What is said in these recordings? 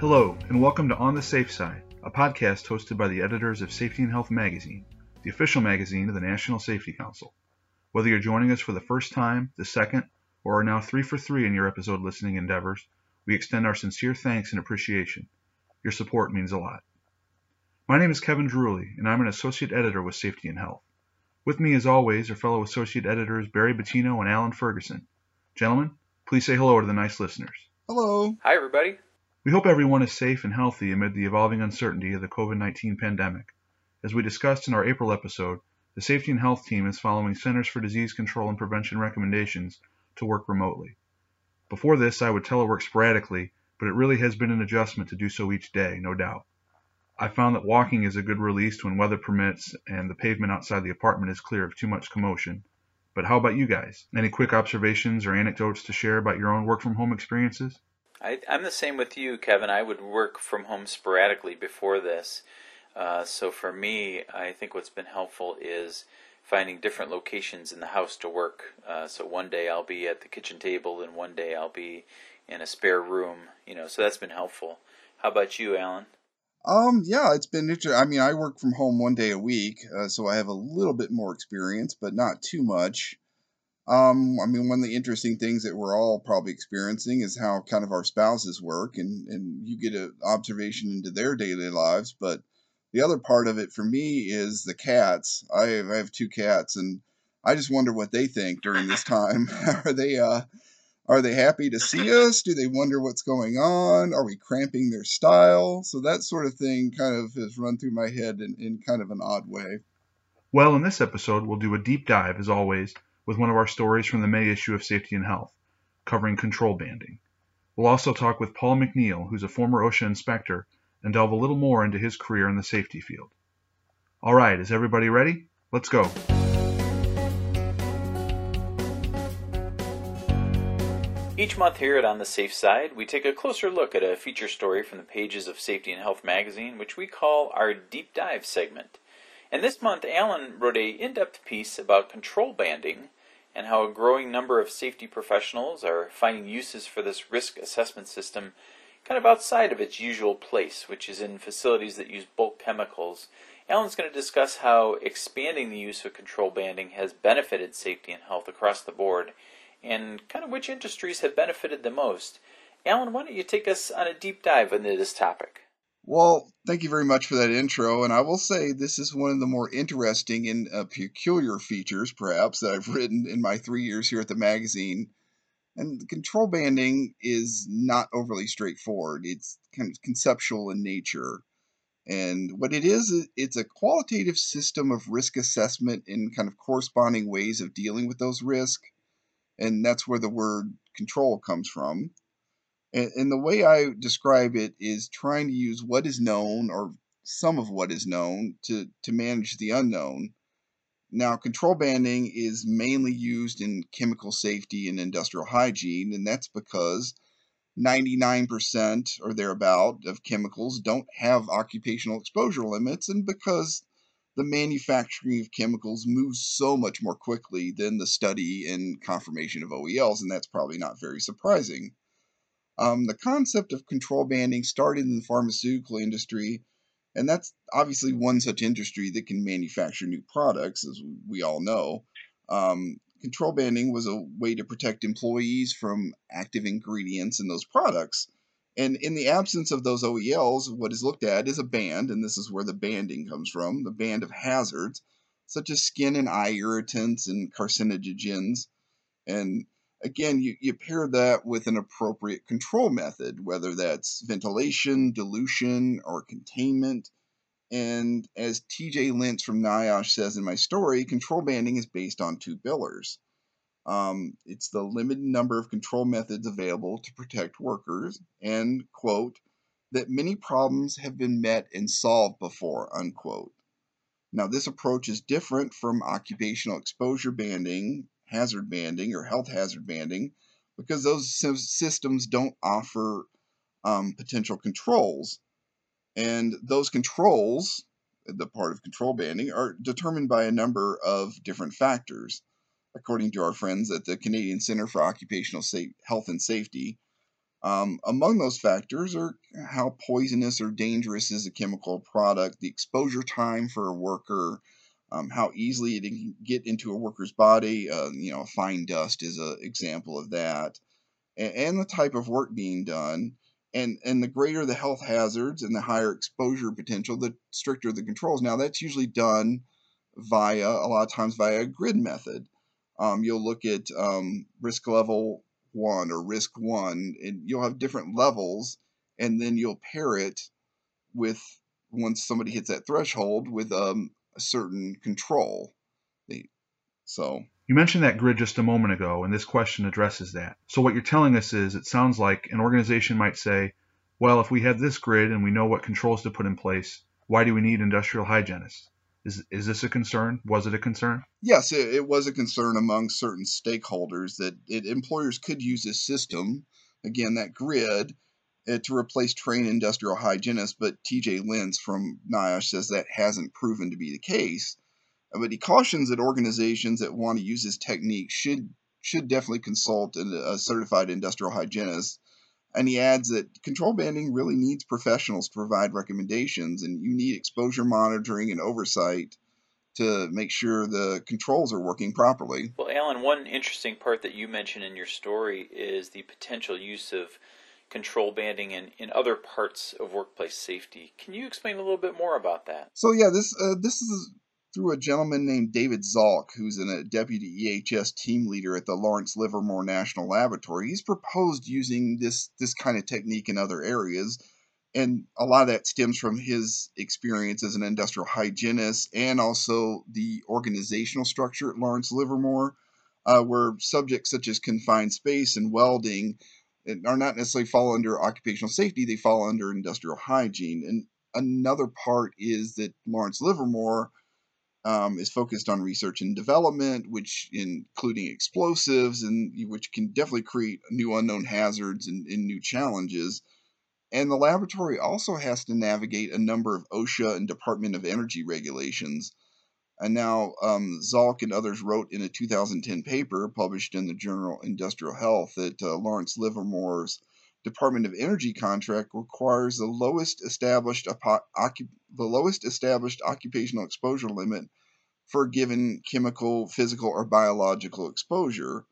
Hello, and welcome to On the Safe Side, a podcast hosted by the editors of Safety and Health Magazine, the official magazine of the National Safety Council. Whether you're joining us for the first time, the second, or are now three for three in your episode listening endeavors, we extend our sincere thanks and appreciation. Your support means a lot. My name is Kevin Druley, and I'm an associate editor with Safety and Health. With me, as always, are fellow associate editors Barry Bottino and Alan Ferguson. Gentlemen, please say hello to the nice listeners. Hello. Hi, everybody. We hope everyone is safe and healthy amid the evolving uncertainty of the COVID 19 pandemic. As we discussed in our April episode, the Safety and Health team is following Centers for Disease Control and Prevention recommendations to work remotely. Before this, I would telework sporadically, but it really has been an adjustment to do so each day, no doubt. I found that walking is a good release when weather permits and the pavement outside the apartment is clear of too much commotion. But how about you guys? Any quick observations or anecdotes to share about your own work from home experiences? I, am the same with you, Kevin. I would work from home sporadically before this. Uh, so for me, I think what's been helpful is finding different locations in the house to work. Uh, so one day I'll be at the kitchen table, and one day I'll be in a spare room. You know, so that's been helpful. How about you, Alan? Um, yeah, it's been interesting. I mean, I work from home one day a week, uh, so I have a little bit more experience, but not too much. Um, I mean, one of the interesting things that we're all probably experiencing is how kind of our spouses work, and and you get an observation into their daily lives. But the other part of it for me is the cats. I have, I have two cats, and I just wonder what they think during this time. are they uh, are they happy to see us? Do they wonder what's going on? Are we cramping their style? So that sort of thing kind of has run through my head in, in kind of an odd way. Well, in this episode, we'll do a deep dive, as always, with one of our stories from the May issue of Safety and Health, covering control banding. We'll also talk with Paul McNeil, who's a former OSHA inspector, and delve a little more into his career in the safety field. All right, is everybody ready? Let's go. Each month here at On the Safe Side, we take a closer look at a feature story from the pages of Safety and Health magazine, which we call our Deep Dive segment. And this month, Alan wrote a in-depth piece about control banding and how a growing number of safety professionals are finding uses for this risk assessment system kind of outside of its usual place, which is in facilities that use bulk chemicals. Alan's going to discuss how expanding the use of control banding has benefited safety and health across the board and kind of which industries have benefited the most. Alan, why don't you take us on a deep dive into this topic? Well, thank you very much for that intro. And I will say this is one of the more interesting and uh, peculiar features, perhaps, that I've written in my three years here at the magazine. And control banding is not overly straightforward, it's kind of conceptual in nature. And what it is, it's a qualitative system of risk assessment and kind of corresponding ways of dealing with those risks. And that's where the word control comes from. And, and the way I describe it is trying to use what is known or some of what is known to, to manage the unknown. Now, control banding is mainly used in chemical safety and industrial hygiene, and that's because 99% or thereabout of chemicals don't have occupational exposure limits, and because the manufacturing of chemicals moves so much more quickly than the study and confirmation of OELs, and that's probably not very surprising. Um, the concept of control banding started in the pharmaceutical industry, and that's obviously one such industry that can manufacture new products, as we all know. Um, control banding was a way to protect employees from active ingredients in those products. And in the absence of those OELs, what is looked at is a band, and this is where the banding comes from the band of hazards, such as skin and eye irritants and carcinogens. And again, you, you pair that with an appropriate control method, whether that's ventilation, dilution, or containment. And as TJ Lentz from NIOSH says in my story, control banding is based on two pillars. Um, it's the limited number of control methods available to protect workers, and, quote, that many problems have been met and solved before, unquote. Now, this approach is different from occupational exposure banding hazard banding or health hazard banding because those systems don't offer um, potential controls. And those controls, the part of control banding, are determined by a number of different factors. According to our friends at the Canadian Center for Occupational Health and Safety, Um, among those factors are how poisonous or dangerous is a chemical product, the exposure time for a worker, um, how easily it can get into a worker's body. Uh, you know, fine dust is an example of that, and, and, the type of work being done. And, and the greater the health hazards and the higher exposure potential, the stricter the controls. Now, that's usually done via, a lot of times, via a grid method. Um, you'll look at um, risk level one or risk one, and you'll have different levels, and then you'll pair it with once somebody hits that threshold with um, a certain control. So you mentioned that grid just a moment ago, and this question addresses that. So what you're telling us is it sounds like an organization might say, well, if we have this grid and we know what controls to put in place, why do we need industrial hygienists? Is, is this a concern? Was it a concern? Yes, it, it was a concern among certain stakeholders that it, employers could use this system, again, that grid, to replace trained industrial hygienists. But TJ Lentz from NIOSH says that hasn't proven to be the case. Uh, but he cautions that organizations that want to use this technique should should definitely consult a certified industrial hygienist. And he adds that control banding really needs professionals to provide recommendations, and you need exposure monitoring and oversight to make sure the controls are working properly. Well, Alan, one interesting part that you mentioned in your story is the potential use of control banding in, in other parts of workplace safety. Can you explain a little bit more about that? So yeah, this uh, this is through a gentleman named David Zalk, who's a deputy EHS team leader at the Lawrence Livermore National Laboratory. He's proposed using this this kind of technique in other areas, and a lot of that stems from his experience as an industrial hygienist and also the organizational structure at Lawrence Livermore, uh, where subjects such as confined space and welding are not necessarily fall under occupational safety; they fall under industrial hygiene. And another part is that Lawrence Livermore um, is focused on research and development, which including explosives, and which can definitely create new unknown hazards and, and new challenges. And the laboratory also has to navigate a number of OSHA and Department of Energy regulations. And now um, Zalk and others wrote in a 2010 paper published in the journal Industrial Health that uh, Lawrence Livermore's Department of Energy contract requires the lowest established the lowest established occupational exposure limit for given chemical, physical, or biological exposure.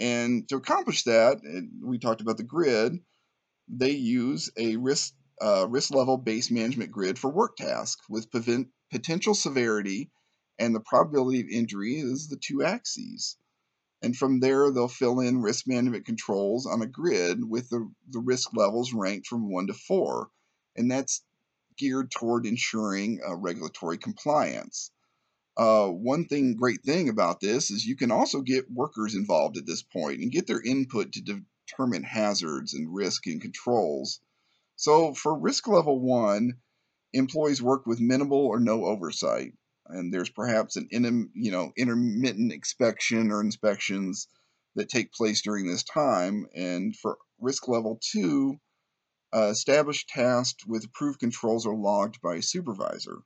And to accomplish that, we talked about the grid. They use a risk uh, risk level based management grid for work tasks with potential severity and the probability of injury is the two axes. And from there, they'll fill in risk management controls on a grid with the, the risk levels ranked from one to four. And that's geared toward ensuring uh, regulatory compliance. Uh, one thing, great thing about this is you can also get workers involved at this point and get their input to determine hazards and risk and controls. So for risk level one, employees work with minimal or no oversight and there's perhaps an in, you know intermittent inspection or inspections that take place during this time. And for risk level two, uh, established tasks with approved controls are logged by a supervisor.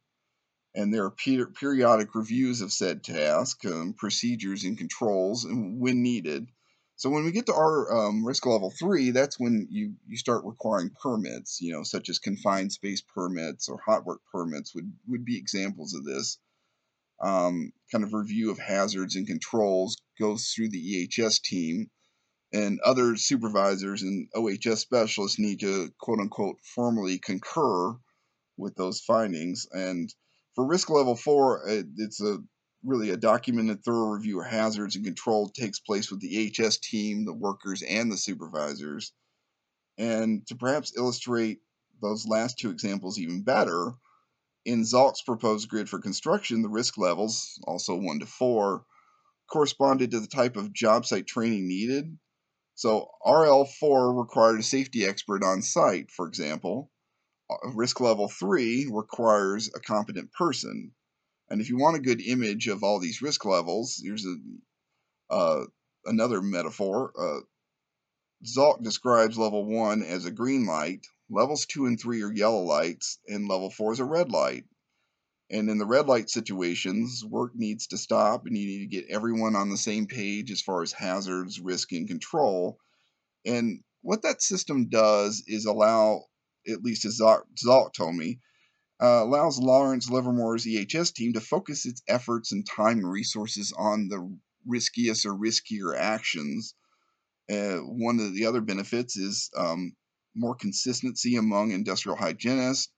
And there are per- periodic reviews of said task, um, procedures, and controls, and when needed. So when we get to our um, risk level three, that's when you, you start requiring permits, you know, such as confined space permits or hot work permits would, would be examples of this um, kind of review of hazards and controls goes through the EHS team, and other supervisors and OHS specialists need to quote unquote formally concur with those findings. And for risk level four, it's a really a documented thorough review of hazards and control takes place with the EHS team, the workers, and the supervisors. And to perhaps illustrate those last two examples even better, in Zalk's proposed grid for construction, the risk levels, also 1 to 4, corresponded to the type of job site training needed. So RL4 required a safety expert on site, for example. Uh, risk level 3 requires a competent person. And if you want a good image of all these risk levels, here's a, uh, another metaphor. Uh, Zalk describes level 1 as a green light, Levels 2 and 3 are yellow lights, and level 4 is a red light. And in the red light situations, work needs to stop and you need to get everyone on the same page as far as hazards, risk, and control. And what that system does is allow, at least as Zalk told me, uh, allows Lawrence Livermore's EHS team to focus its efforts and time and resources on the riskiest or riskier actions. Uh, one of the other benefits is um, more consistency among industrial hygienists.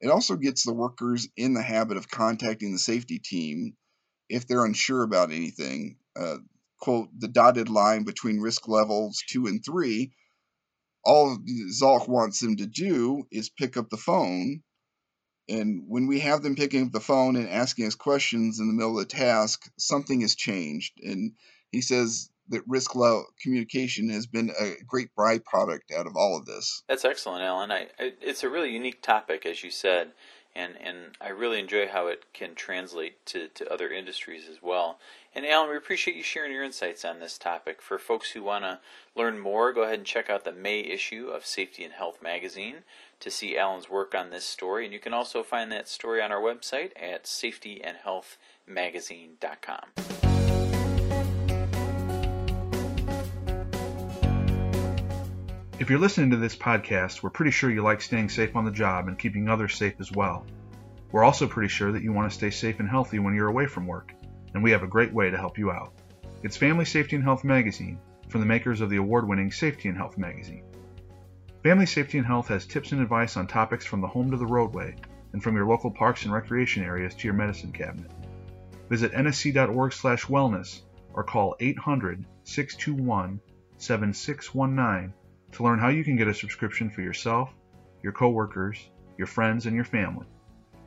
It also gets the workers in the habit of contacting the safety team if they're unsure about anything. Uh, quote, the dotted line between risk levels two and three. All Zalk wants them to do is pick up the phone and when we have them picking up the phone and asking us questions in the middle of the task, something has changed. And he says that risk low communication has been a great byproduct out of all of this. That's excellent, Alan. I, I, it's a really unique topic, as you said, and, and I really enjoy how it can translate to, to other industries as well. And Alan, we appreciate you sharing your insights on this topic. For folks who want to learn more, go ahead and check out the May issue of Safety and Health magazine to see Alan's work on this story. And you can also find that story on our website at safetyandhealthmagazine.com. If you're listening to this podcast, we're pretty sure you like staying safe on the job and keeping others safe as well. We're also pretty sure that you want to stay safe and healthy when you're away from work, and we have a great way to help you out. It's Family Safety and Health Magazine from the makers of the award winning Safety and Health Magazine. Family Safety and Health has tips and advice on topics from the home to the roadway and from your local parks and recreation areas to your medicine cabinet. Visit nsc.org/wellness or call 800-621-7619 to learn how you can get a subscription for yourself, your coworkers, your friends, and your family.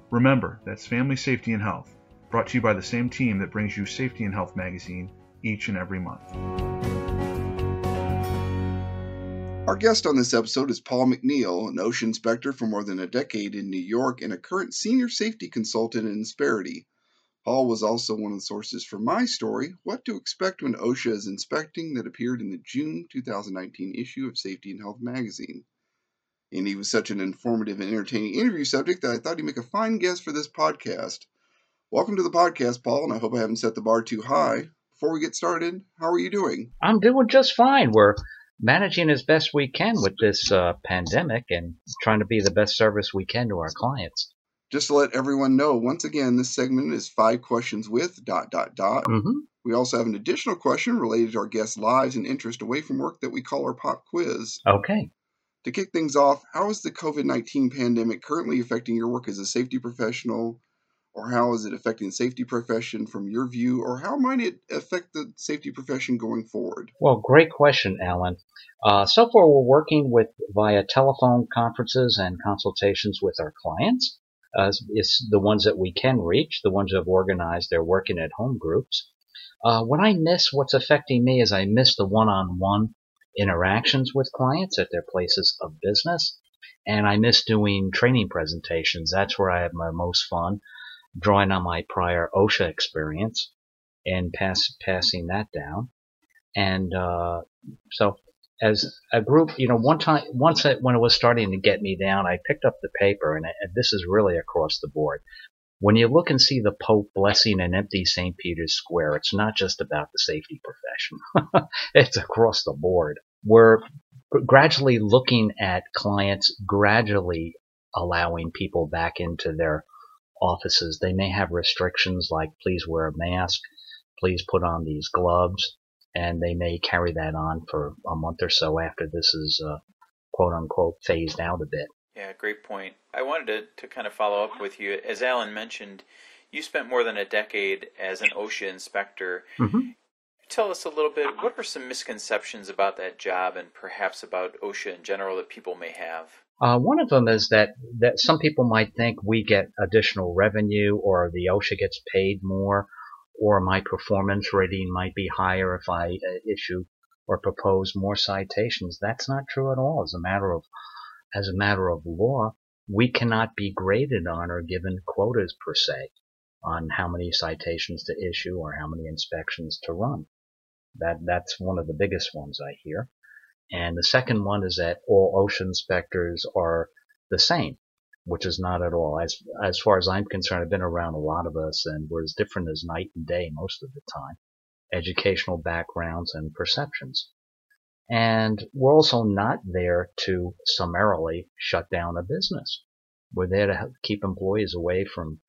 Remember, that's Family Safety and Health, brought to you by the same team that brings you Safety and Health magazine each and every month. Our guest on this episode is Paul McNeil, an OSHA inspector for more than a decade in New York and a current senior safety consultant in Insperity. Paul was also one of the sources for my story, What to Expect When OSHA is Inspecting, that appeared in the June 2019 issue of Safety and Health magazine. And he was such an informative and entertaining interview subject that I thought he'd make a fine guest for this podcast. Welcome to the podcast, Paul, and I hope I haven't set the bar too high. Before we get started, how are you doing? I'm doing just fine. We're managing as best we can with this uh, pandemic and trying to be the best service we can to our clients. Just to let everyone know, once again, this segment is five questions with dot dot dot. Mm-hmm. We also have an additional question related to our guests' lives and interest away from work that we call our pop quiz. Okay. To kick things off, how is the COVID 19 pandemic currently affecting your work as a safety professional or how is it affecting the safety profession from your view, or how might it affect the safety profession going forward? Well, great question, Alan. Uh, so far, we're working with via telephone conferences and consultations with our clients. Uh, it's the ones that we can reach, the ones that have organized their working at home groups. Uh, what I miss, what's affecting me, is I miss the one-on-one interactions with clients at their places of business, and I miss doing training presentations. That's where I have my most fun drawing on my prior OSHA experience and pass, passing that down. And uh, so, as a group, you know, one time, once when it was starting to get me down, I picked up the paper, and, and this is really across the board. When you look and see the Pope blessing an empty St. Peter's Square, it's not just about the safety profession. it's across the board. We're gradually looking at clients gradually allowing people back into their offices, they may have restrictions like please wear a mask, please put on these gloves, and they may carry that on for a month or so after this is uh, quote unquote phased out a bit. Yeah, great point. I wanted to, to kind of follow up with you. As Alan mentioned, you spent more than a decade as an OSHA inspector. Mm-hmm. Tell us a little bit, what are some misconceptions about that job and perhaps about OSHA in general that people may have? Uh, one of them is that, that some people might think we get additional revenue or the OSHA gets paid more or my performance rating might be higher if I uh, issue or propose more citations. That's not true at all. As a matter of, as a matter of law, we cannot be graded on or given quotas per se on how many citations to issue or how many inspections to run. That, that's one of the biggest ones I hear. And the second one is that all OSHA inspectors are the same, which is not at all. As, as far as I'm concerned, I've been around a lot of us and we're as different as night and day most of the time. Educational backgrounds and perceptions. And we're also not there to summarily shut down a business. We're there to keep employees away from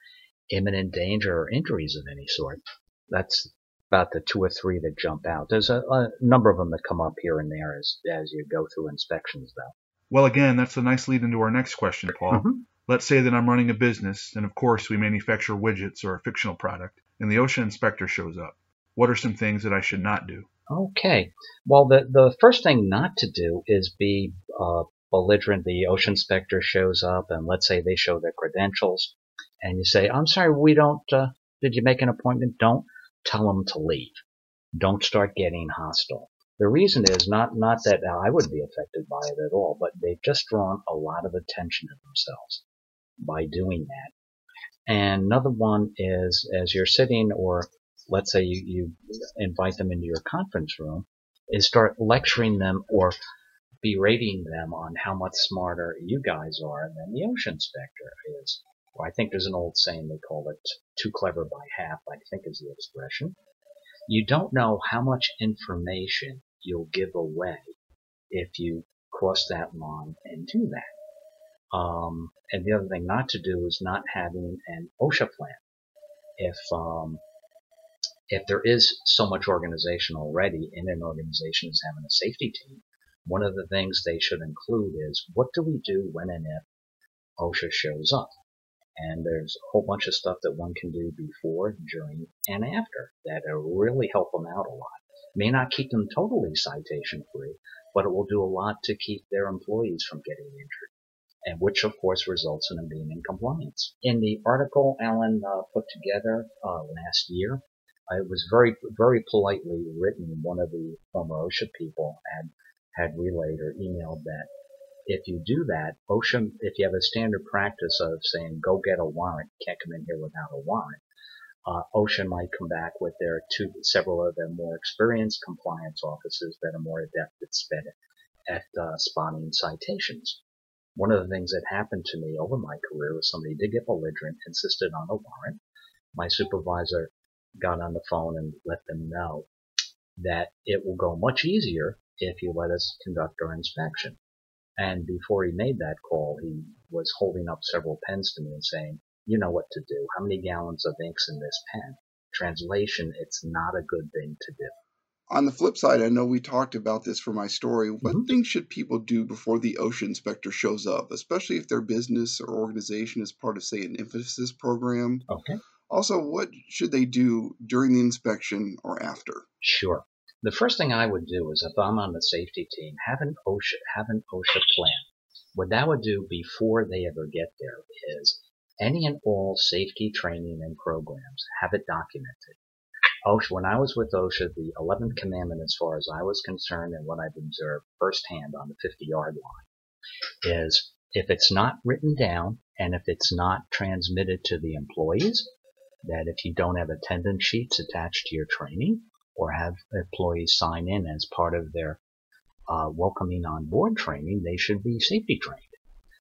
imminent danger or injuries of any sort. That's about the two or three that jump out. There's a, a number of them that come up here and there as, as you go through inspections, though. Well, again, that's a nice lead into our next question, Paul. Mm-hmm. Let's say that I'm running a business, and of course, we manufacture widgets or a fictional product, and the OSHA inspector shows up. What are some things that I should not do? Okay. Well, the, the first thing not to do is be uh, belligerent. The OSHA inspector shows up, and let's say they show their credentials, and you say, I'm sorry, we don't, uh, did you make an appointment? Don't tell them to leave. Don't start getting hostile. The reason is not, not that I would be affected by it at all, but they've just drawn a lot of attention to themselves by doing that. And another one is as you're sitting or let's say you, you invite them into your conference room is start lecturing them or berating them on how much smarter you guys are than the OSHA inspector is. Well, I think there's an old saying they call it too clever by half, I think is the expression. You don't know how much information you'll give away if you cross that line and do that. Um, and the other thing not to do is not having an OSHA plan. If um, if there is so much organization already in an organization as having a safety team, one of the things they should include is what do we do when and if OSHA shows up? And there's a whole bunch of stuff that one can do before, during, and after that will really help them out a lot. May not keep them totally citation free, but it will do a lot to keep their employees from getting injured and which of course results in them being in compliance. In the article Alan uh, put together uh, last year, uh, it was very, very politely written. One of the former OSHA people had had relayed or emailed that if you do that, OSHA, if you have a standard practice of saying go get a warrant, you can't come in here without a warrant, uh, OSHA might come back with their two, several of their more experienced compliance officers that are more adept at, at uh, spotting citations. One of the things that happened to me over my career was somebody did get belligerent, insisted on a warrant. My supervisor got on the phone and let them know that it will go much easier if you let us conduct our inspection. And before he made that call, he was holding up several pens to me and saying, you know what to do. How many gallons of ink's in this pen? Translation, it's not a good thing to do on the flip side, I know we talked about this for my story. What mm-hmm. things should people do before the OSHA inspector shows up, especially if their business or organization is part of, say, an emphasis program? Okay. Also, what should they do during the inspection or after? Sure. The first thing I would do is if I'm on the safety team, have an OSHA have an OSHA plan. What that would do before they ever get there is any and all safety training and programs have it documented. OSHA, when I was with OSHA, the 11th commandment, as far as I was concerned and what I've observed firsthand on the 50 yard line, is if it's not written down and if it's not transmitted to the employees, that if you don't have attendance sheets attached to your training or have employees sign in as part of their uh, welcoming on board training, they should be safety trained.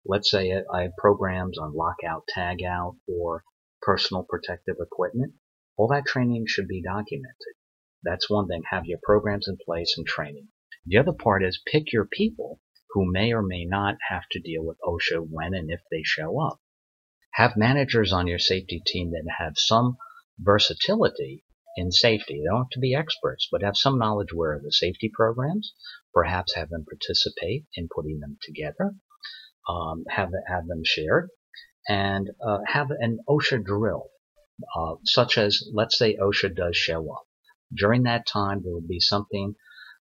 Let's say I have programs on lockout, tagout, or personal protective equipment. All that training should be documented. That's one thing. Have your programs in place and training. The other part is pick your people who may or may not have to deal with OSHA when and if they show up. Have managers on your safety team that have some versatility in safety. They don't have to be experts, but have some knowledge where the safety programs. Perhaps have them participate in putting them together. Um, have have them shared, and uh, have an OSHA drill uh, such as, let's say OSHA does show up. During that time, there will be something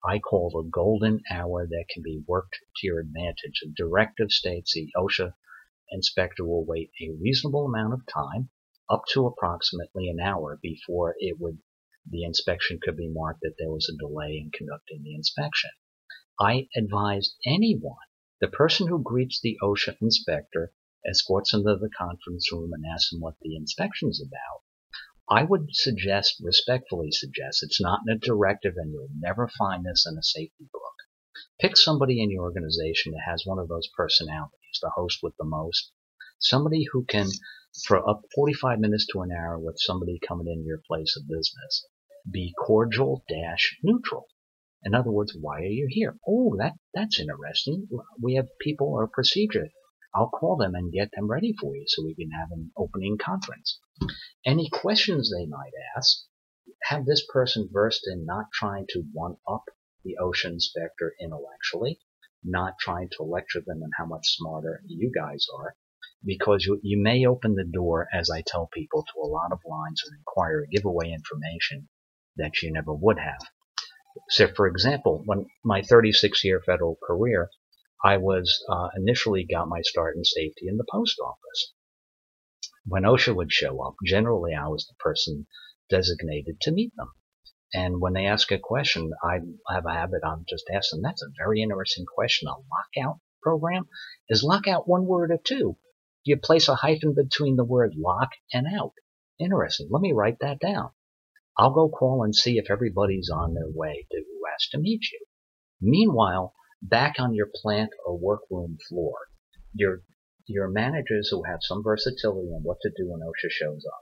I call the golden hour that can be worked to your advantage. The directive states the OSHA inspector will wait a reasonable amount of time, up to approximately an hour, before it would the inspection could be marked that there was a delay in conducting the inspection. I advise anyone, the person who greets the OSHA inspector escorts him to the conference room and asks him what the inspection's about, I would suggest, respectfully suggest, it's not in a directive and you'll never find this in a safety book. Pick somebody in your organization that has one of those personalities, the host with the most, somebody who can, for up 45 minutes to an hour with somebody coming into your place of business, be cordial dash neutral. In other words, why are you here? Oh, that, that's interesting. We have people or procedure. I'll call them and get them ready for you so we can have an opening conference. Any questions they might ask, have this person versed in not trying to one up the OSHA inspector intellectually, not trying to lecture them on how much smarter you guys are, because you, you may open the door, as I tell people, to a lot of lines of inquiry, give away information that you never would have. So, for example, when my 36 year federal career, I was uh, initially got my start in safety in the post office. When OSHA would show up, generally I was the person designated to meet them. And when they ask a question, I have a habit of just asking, that's a very interesting question. A lockout program? Is lockout one word or two? You place a hyphen between the word lock and out? Interesting. Let me write that down. I'll go call and see if everybody's on their way to has to meet you. Meanwhile, back on your plant or workroom floor, your your managers who have some versatility on what to do when OSHA shows up.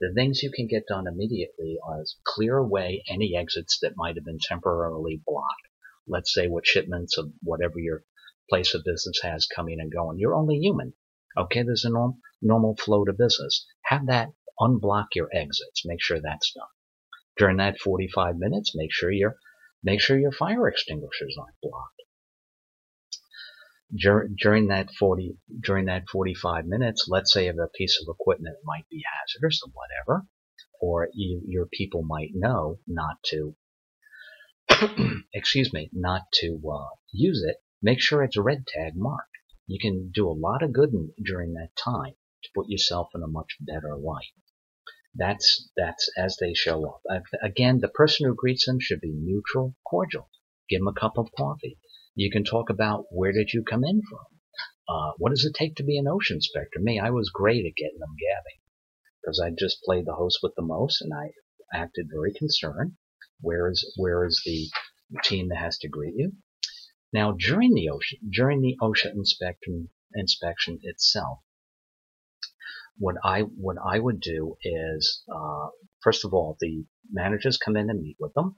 The things you can get done immediately are clear away any exits that might have been temporarily blocked. Let's say what shipments of whatever your place of business has coming and going. You're only human. Okay, there's a norm, normal flow to business. Have that unblock your exits. Make sure that's done. During that 45 minutes, make sure your make sure your fire extinguishers aren't blocked. Dur- during that 40 during that 45 minutes, let's say if a piece of equipment might be hazardous or whatever, or you, your people might know not to excuse me, not to uh, use it, make sure it's red tag marked. You can do a lot of good in, during that time to put yourself in a much better light. That's that's as they show up. Again, the person who greets them should be neutral, cordial. Give them a cup of coffee. You can talk about where did you come in from. Uh, what does it take to be an OSHA inspector? Me, I was great at getting them gabbing because I just played the host with the most, and I acted very concerned. Where is where is the team that has to greet you? Now, during the OSHA during the OSHA inspection inspection itself, what I what I would do is uh, first of all the managers come in and meet with them.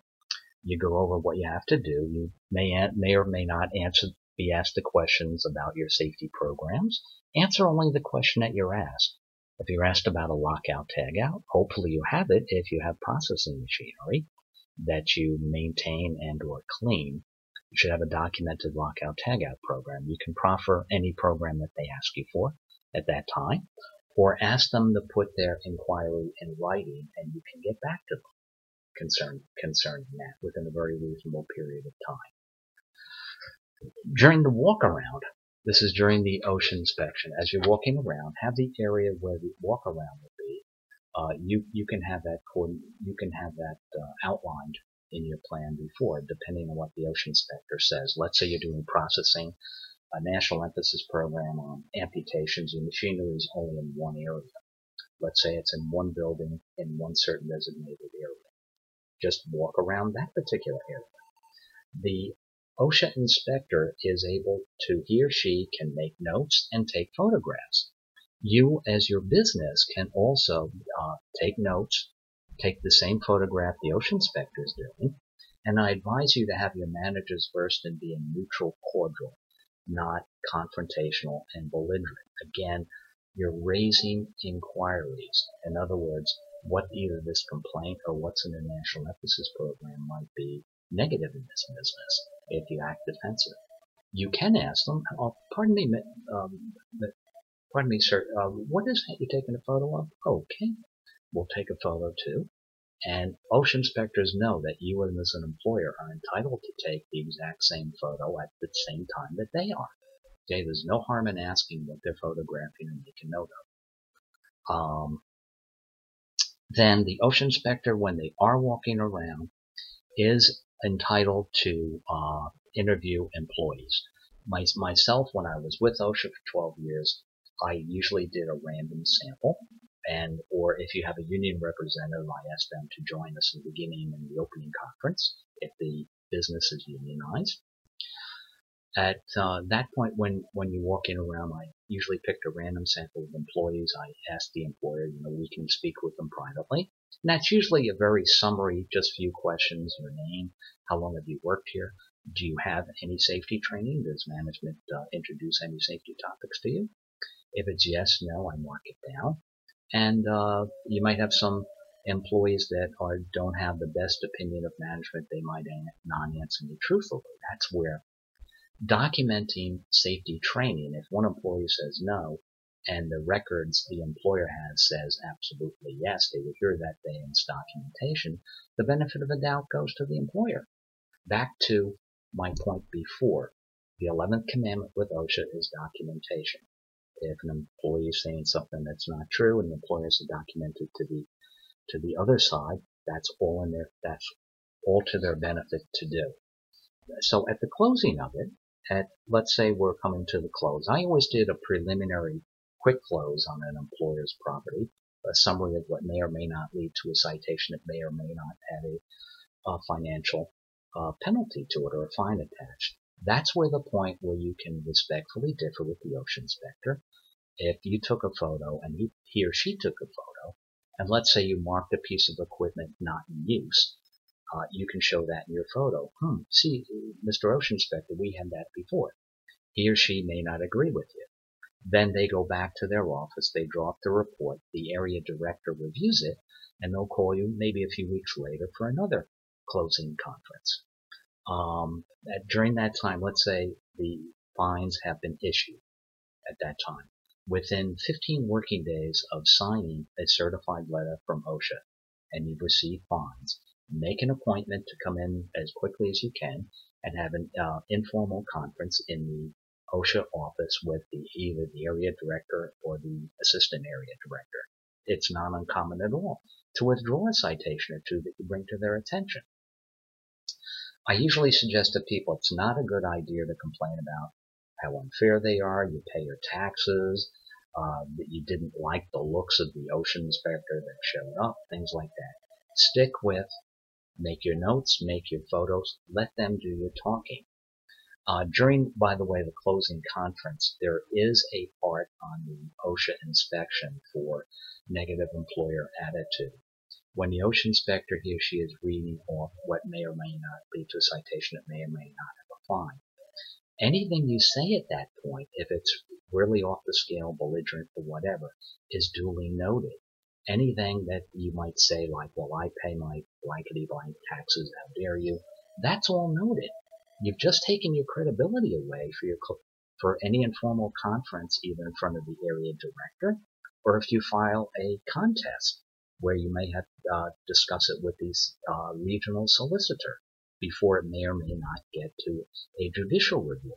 You go over what you have to do. You may may or may not answer be asked the questions about your safety programs. Answer only the question that you're asked. If you're asked about a lockout tagout, hopefully you have it if you have processing machinery that you maintain and or clean. You should have a documented lockout tagout program. You can proffer any program that they ask you for at that time, or ask them to put their inquiry in writing and you can get back to them concern, concerning that within a very reasonable period of time. During the walk around, this is during the OSHA inspection. As you're walking around, have the area where the walk around will be. Uh, you you can have that you can have that uh, outlined in your plan before, depending on what the OSHA inspector says. Let's say you're doing processing a national emphasis program on amputations, and machinery is only in one area. Let's say it's in one building in one certain designated area. Just walk around that particular area. The OSHA inspector is able to, he or she can make notes and take photographs. You, as your business, can also uh, take notes, take the same photograph the OSHA inspector is doing, and I advise you to have your managers versed in being neutral, cordial not confrontational and belligerent. Again, you're raising inquiries. In other words, what either this complaint or what's in the national emphasis program might be negative in this business if you act defensive. You can ask them, oh, pardon me, um, pardon me, sir, uh, what is that you're taking a photo of? Okay, we'll take a photo too. And OSHA inspectors know that you as an employer are entitled to take the exact same photo at the same time that they are. Okay, there's no harm in asking what they're photographing and making note of. Um, then the OSHA inspector, when they are walking around, is entitled to uh, interview employees. My, myself, when I was with OSHA for 12 years, I usually did a random sample and or if you have a union representative, I ask them to join us in the beginning in the opening conference if the business is unionized. At uh, that point, when when you walk in around, I usually pick a random sample of employees. I ask the employer, you know, we can speak with them privately. And that's usually a very summary, just few questions, your name, how long have you worked here, do you have any safety training, does management uh, introduce any safety topics to you? If it's yes, no, I mark it down. And uh, you might have some employees that are don't have the best opinion of management. They might not answer me truthfully. That's where documenting safety training, if one employee says no, and the records the employer has says absolutely yes, they would hear that day in documentation, the benefit of the doubt goes to the employer. Back to my point before, the 11th commandment with OSHA is documentation. If an employee is saying something that's not true and the employer has to document it to the to the other side, that's all in their that's all to their benefit to do. So at the closing of it, at let's say we're coming to the close, I always did a preliminary quick close on an employer's property, a summary of what may or may not lead to a citation, it may or may not have a, a financial uh, penalty to it or a fine attached. That's where the point where you can respectfully differ with the OSHA inspector. If you took a photo and he, he or she took a photo, and let's say you marked a piece of equipment not in use, uh, you can show that in your photo. Hmm, see, Mr. OSHA inspector, we had that before. He or she may not agree with you. Then they go back to their office, they draw up the report, the area director reviews it, and they'll call you maybe a few weeks later for another closing conference. Um, during that time, let's say the fines have been issued at that time. Within 15 working days of signing a certified letter from OSHA and you've received fines, make an appointment to come in as quickly as you can and have an uh, informal conference in the OSHA office with the, either the area director or the assistant area director. It's not uncommon at all to withdraw a citation or two that you bring to their attention. I usually suggest to people it's not a good idea to complain about how unfair they are, you pay your taxes, uh, that you didn't like the looks of the OSHA inspector that showed up, things like that. Stick with, make your notes, make your photos, let them do your talking. Uh, during, by the way, the closing conference, there is a part on the OSHA inspection for negative employer attitude. When the OSHA inspector, he or she is reading off what may or may not lead to a citation, it may or may not have a fine. Anything you say at that point, if it's really off the scale, belligerent, or whatever, is duly noted. Anything that you might say, like, well, I pay my blankety blank taxes, how dare you, that's all noted. You've just taken your credibility away for your for any informal conference, either in front of the area director, or if you file a contest where you may have uh, discuss it with the uh, regional solicitor before it may or may not get to a judicial review.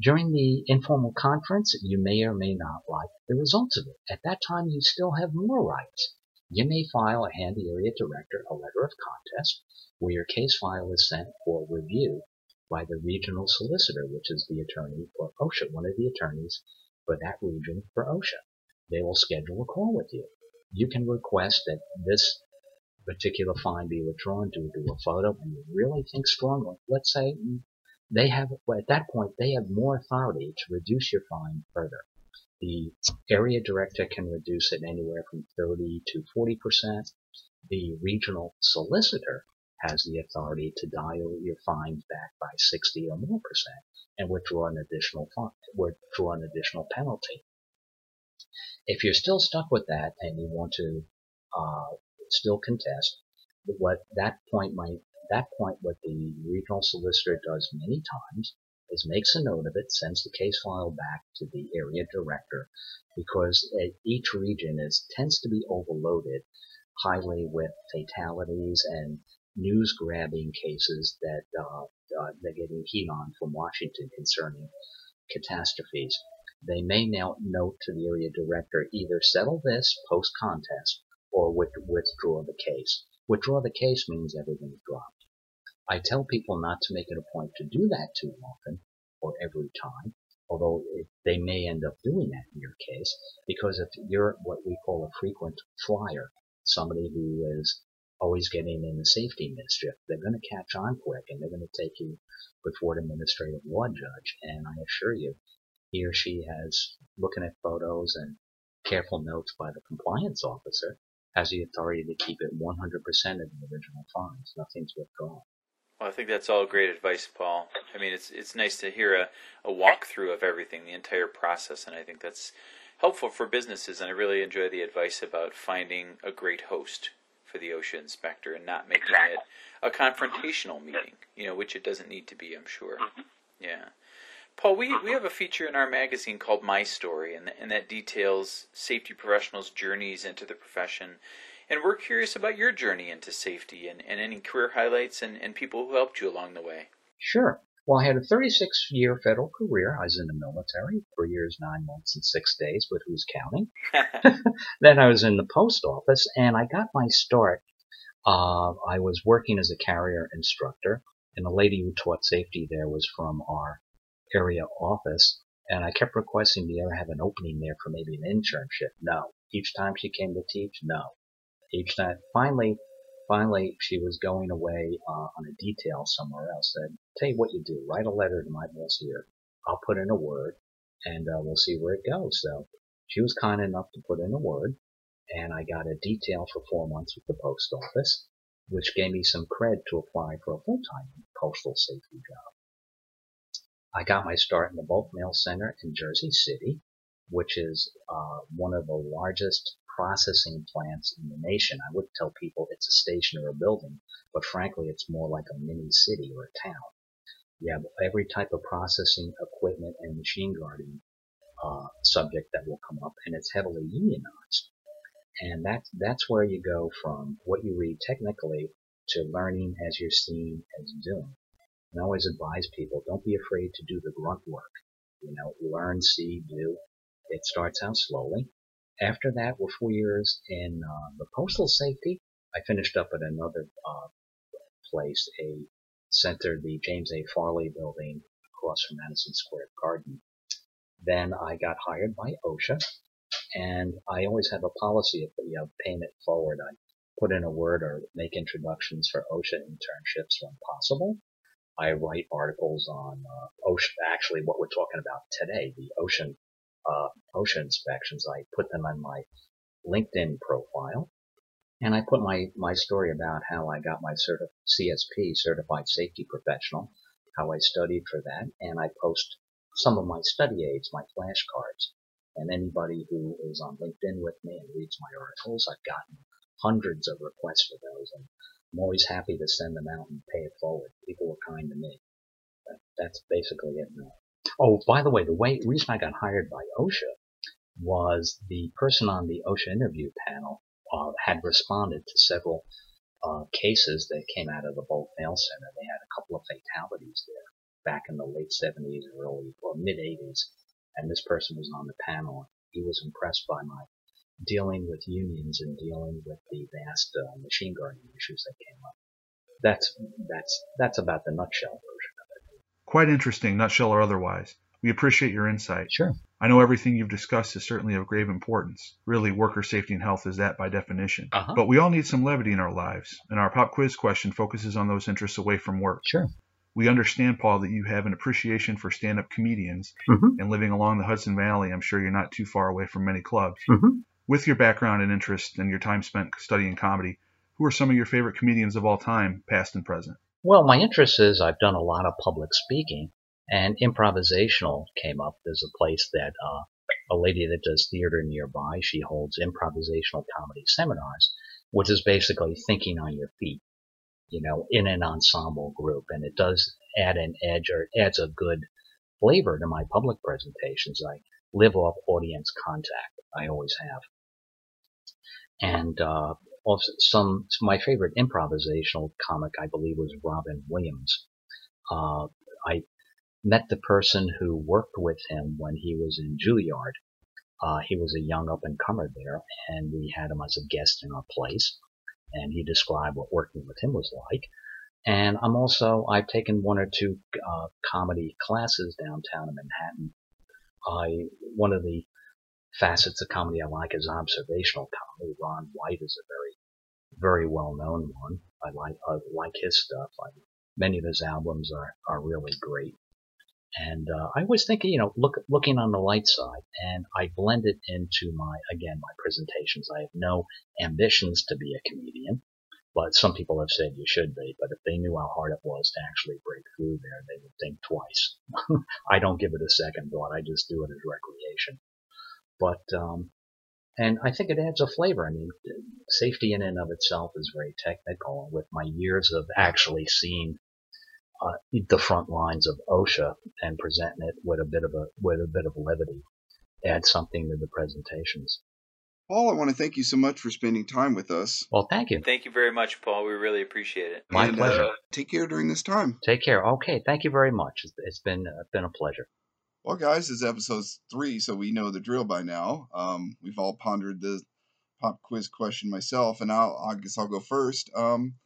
During the informal conference, you may or may not like the results of it. At that time, you still have more rights. You may file a handy area director a letter of contest where your case file is sent for review by the regional solicitor, which is the attorney for OSHA, one of the attorneys for that region for OSHA. They will schedule a call with you you can request that this particular fine be withdrawn due to a photo and you really think strongly, let's say they have, well, at that point, they have more authority to reduce your fine further. The area director can reduce it anywhere from 30 to 40%. The regional solicitor has the authority to dial your fines back by 60 or more percent and withdraw an additional fine, withdraw an additional penalty. If you're still stuck with that and you want to uh, still contest, what that point might that point what the regional solicitor does many times is makes a note of it, sends the case file back to the area director because each region is tends to be overloaded highly with fatalities and news grabbing cases that uh, uh, they're getting heat on from Washington concerning catastrophes. They may now note to the area director either settle this post contest or withdraw the case. Withdraw the case means everything's dropped. I tell people not to make it a point to do that too often or every time, although it, they may end up doing that in your case, because if you're what we call a frequent flyer, somebody who is always getting in the safety mischief, they're going to catch on quick and they're going to take you before an administrative law judge. And I assure you, he or she has looking at photos and careful notes by the compliance officer, has the authority to keep it 100% of the original funds. Nothing's withdrawn. Well, I think that's all great advice, Paul. I mean, it's it's nice to hear a, a walkthrough of everything, the entire process, and I think that's helpful for businesses. And I really enjoy the advice about finding a great host for the OSHA inspector and not making it a confrontational meeting, you know, which it doesn't need to be, I'm sure. Mm-hmm. Yeah. Paul, we, we have a feature in our magazine called My Story, and, and that details safety professionals' journeys into the profession. And we're curious about your journey into safety and, and any career highlights and, and people who helped you along the way. Sure. Well, I had a 36 year federal career. I was in the military, three years, nine months, and six days, but who's counting? then I was in the post office, and I got my start. Uh, I was working as a carrier instructor, and the lady who taught safety there was from our area office. And I kept requesting, do you ever have an opening there for maybe an internship? No. Each time she came to teach, no. Each time, finally, Finally, she was going away uh, on a detail somewhere else. Said, "Tell you what you do: write a letter to my boss here. I'll put in a word, and uh, we'll see where it goes." So she was kind enough to put in a word, and I got a detail for four months with the post office, which gave me some cred to apply for a full-time postal safety job. I got my start in the bulk mail center in Jersey City, which is uh, one of the largest processing plants in the nation. I would tell people it's a station or a building, but frankly, it's more like a mini city or a town. You have every type of processing equipment and machine guarding uh, subject that will come up, and it's heavily unionized. And that's that's where you go from what you read technically to learning as you're seeing as doing. I always advise people, don't be afraid to do the grunt work. You know, learn, see, do. It starts out slowly. After that, with four years in uh, the postal safety, I finished up at another uh, place, a center, the James A. Farley building across from Madison Square Garden. Then I got hired by OSHA, and I always have a policy of you know, paying it forward. I put in a word or make introductions for OSHA internships when possible. I write articles on uh, OSHA, actually what we're talking about today, the ocean uh, OSHA inspections. I put them on my LinkedIn profile. And I put my, my story about how I got my CSP, Certified Safety Professional, how I studied for that, and I post some of my study aids, my flashcards. And anybody who is on LinkedIn with me and reads my articles, I've gotten hundreds of requests for those, and I'm always happy to send them out and pay it forward. People were kind to me. That, that's basically it. Oh, by the way, the way reason I got hired by OSHA was the person on the OSHA interview panel uh, had responded to several uh, cases that came out of the bulk mail center. They had a couple of fatalities there back in the late 70s, early or mid 80s, and this person was on the panel. He was impressed by my dealing with unions and dealing with the vast uh, machine guarding issues that came up. That's that's that's about the nutshell version of it. Quite interesting, nutshell or otherwise. We appreciate your insight. Sure. I know everything you've discussed is certainly of grave importance. Really, worker safety and health is that by definition. Uh-huh. But we all need some levity in our lives, and our pop quiz question focuses on those interests away from work. Sure. We understand, Paul, that you have an appreciation for stand up comedians, Mm-hmm. and living along the Hudson Valley, I'm sure you're not too far away from many clubs. Mm-hmm. With your background and interest and your time spent studying comedy, who are some of your favorite comedians of all time, past and present? Well, my interest is I've done a lot of public speaking, and improvisational came up. There's a place that uh, a lady that does theater nearby. She holds improvisational comedy seminars, which is basically thinking on your feet, you know, in an ensemble group, and it does add an edge or adds a good flavor to my public presentations. I live off audience contact. I always have. And uh, also some my favorite improvisational comic I believe was Robin Williams. Uh, I met the person who worked with him when he was in Juilliard. Uh, he was a young up and comer there, and we had him as a guest in our place, and he described what working with him was like. And I'm also I've taken one or two uh, comedy classes downtown in Manhattan. I one of the facets of comedy I like is observational comedy. Ron White is a very very well known one. I like I like his stuff. I, many of his albums are are really great. And uh, I was thinking, you know, look, looking on the light side, and I blend it into my, again, my presentations. I have no ambitions to be a comedian, but some people have said you should be. But if they knew how hard it was to actually break through there, they would think twice. I don't give it a second thought. I just do it as recreation. But um, and I think it adds a flavor. I mean, safety in and of itself is very technical. With my years of actually seeing uh, the front lines of OSHA and presenting it with a bit of a with a bit of levity, add something to the presentations. Paul, I want to thank you so much for spending time with us. Well, thank you. Thank you very much, Paul. We really appreciate it. My and, pleasure. Uh, take care during this time. Take care. Okay, thank you very much. it's, it's been uh, been a pleasure. Well, guys, is episode three, so we know the drill by now. Um, we've all pondered the pop quiz question myself, and I'll, I guess I'll go first. Um,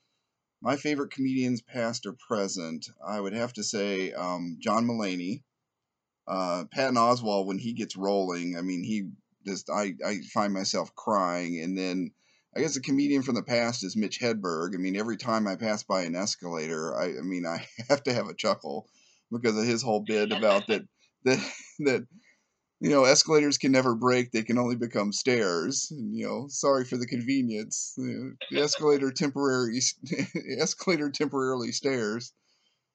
my favorite comedians, past or present, I would have to say um, John Mulaney, uh, Patton Oswalt. When he gets rolling, I mean, he just I I find myself crying, and then. I guess a comedian from the past is Mitch Hedberg. I mean, every time I pass by an escalator, I, I mean, I have to have a chuckle because of his whole bit about that that that you know escalators can never break; they can only become stairs. And, you know, sorry for the convenience. You know, the escalator temporary escalator temporarily stairs,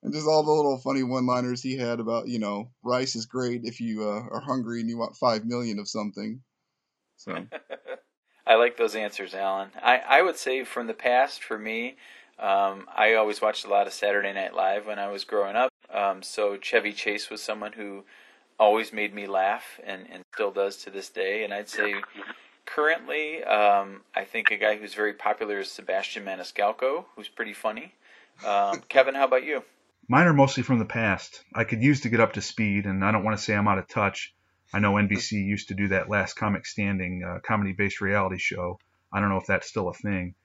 and just all the little funny one-liners he had about you know rice is great if you uh, are hungry and you want five million of something. So. I like those answers, Alan. I, I would say from the past, for me, um, I always watched a lot of Saturday Night Live when I was growing up. Um, so Chevy Chase was someone who always made me laugh and, and still does to this day. And I'd say currently, um, I think a guy who's very popular is Sebastian Maniscalco, who's pretty funny. Um, Kevin, how about you? Mine are mostly from the past. I could use to get up to speed, and I don't want to say I'm out of touch. I know NBC used to do that Last Comic Standing uh, comedy-based reality show. I don't know if that's still a thing,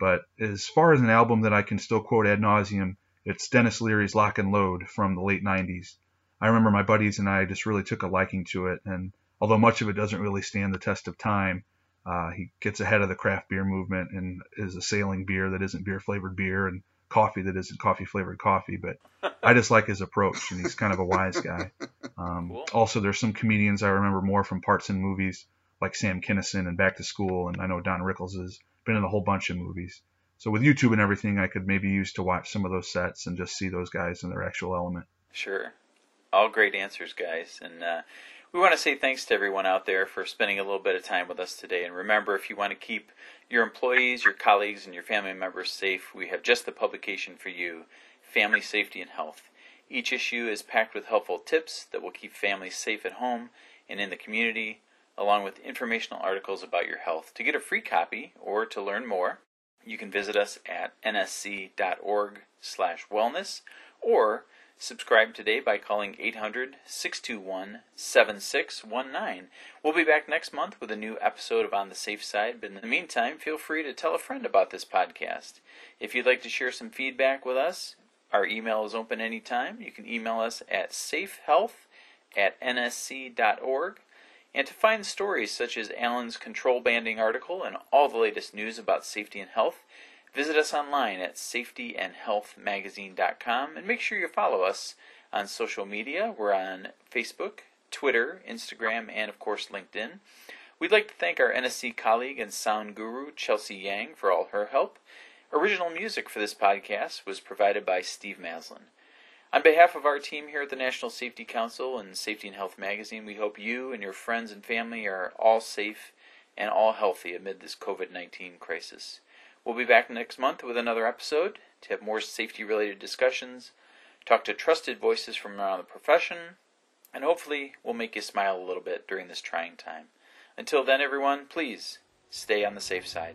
but as far as an album that I can still quote ad nauseum, it's Denis Leary's Lock and Load from the late 90s. I remember my buddies and I just really took a liking to it, and although much of it doesn't really stand the test of time, uh, he gets ahead of the craft beer movement and is assailing beer that isn't beer flavored beer and coffee that isn't coffee flavored coffee. But I just like his approach, and he's kind of a wise guy. Um, Cool. Also, there's some comedians I remember more from parts in movies, like Sam Kinison and Back to School, and I know Don Rickles has been in a whole bunch of movies. So with YouTube and everything, I could maybe use to watch some of those sets and just see those guys in their actual element. Sure. All great answers, guys. And uh, we want to say thanks to everyone out there for spending a little bit of time with us today. And remember, if you want to keep your employees, your colleagues, and your family members safe, we have just the publication for you Family Safety and Health. Each issue is packed with helpful tips that will keep families safe at home and in the community, along with informational articles about your health. To get a free copy or to learn more, you can visit us at nsc.org/wellness or subscribe today by calling 800-621-7619. We'll be back next month with a new episode of On the Safe Side, but in the meantime, feel free to tell a friend about this podcast. If you'd like to share some feedback with us, our email is open anytime. You can email us at safehealth at nsc.org. And to find stories such as Alan's control banding article and all the latest news about safety and health, visit us online at safetyandhealthmagazine.com and make sure you follow us on social media. We're on Facebook, Twitter, Instagram, and of course LinkedIn. We'd like to thank our NSC colleague and sound guru, Chelsea Yang, for all her help. Original music for this podcast was provided by Steve Maslin. On behalf of our team here at the National Safety Council and Safety and Health Magazine, we hope you and your friends and family are all safe and all healthy amid this COVID 19 crisis. We'll be back next month with another episode to have more safety related discussions, talk to trusted voices from around the profession, and hopefully we'll make you smile a little bit during this trying time. Until then, everyone, please stay on the safe side.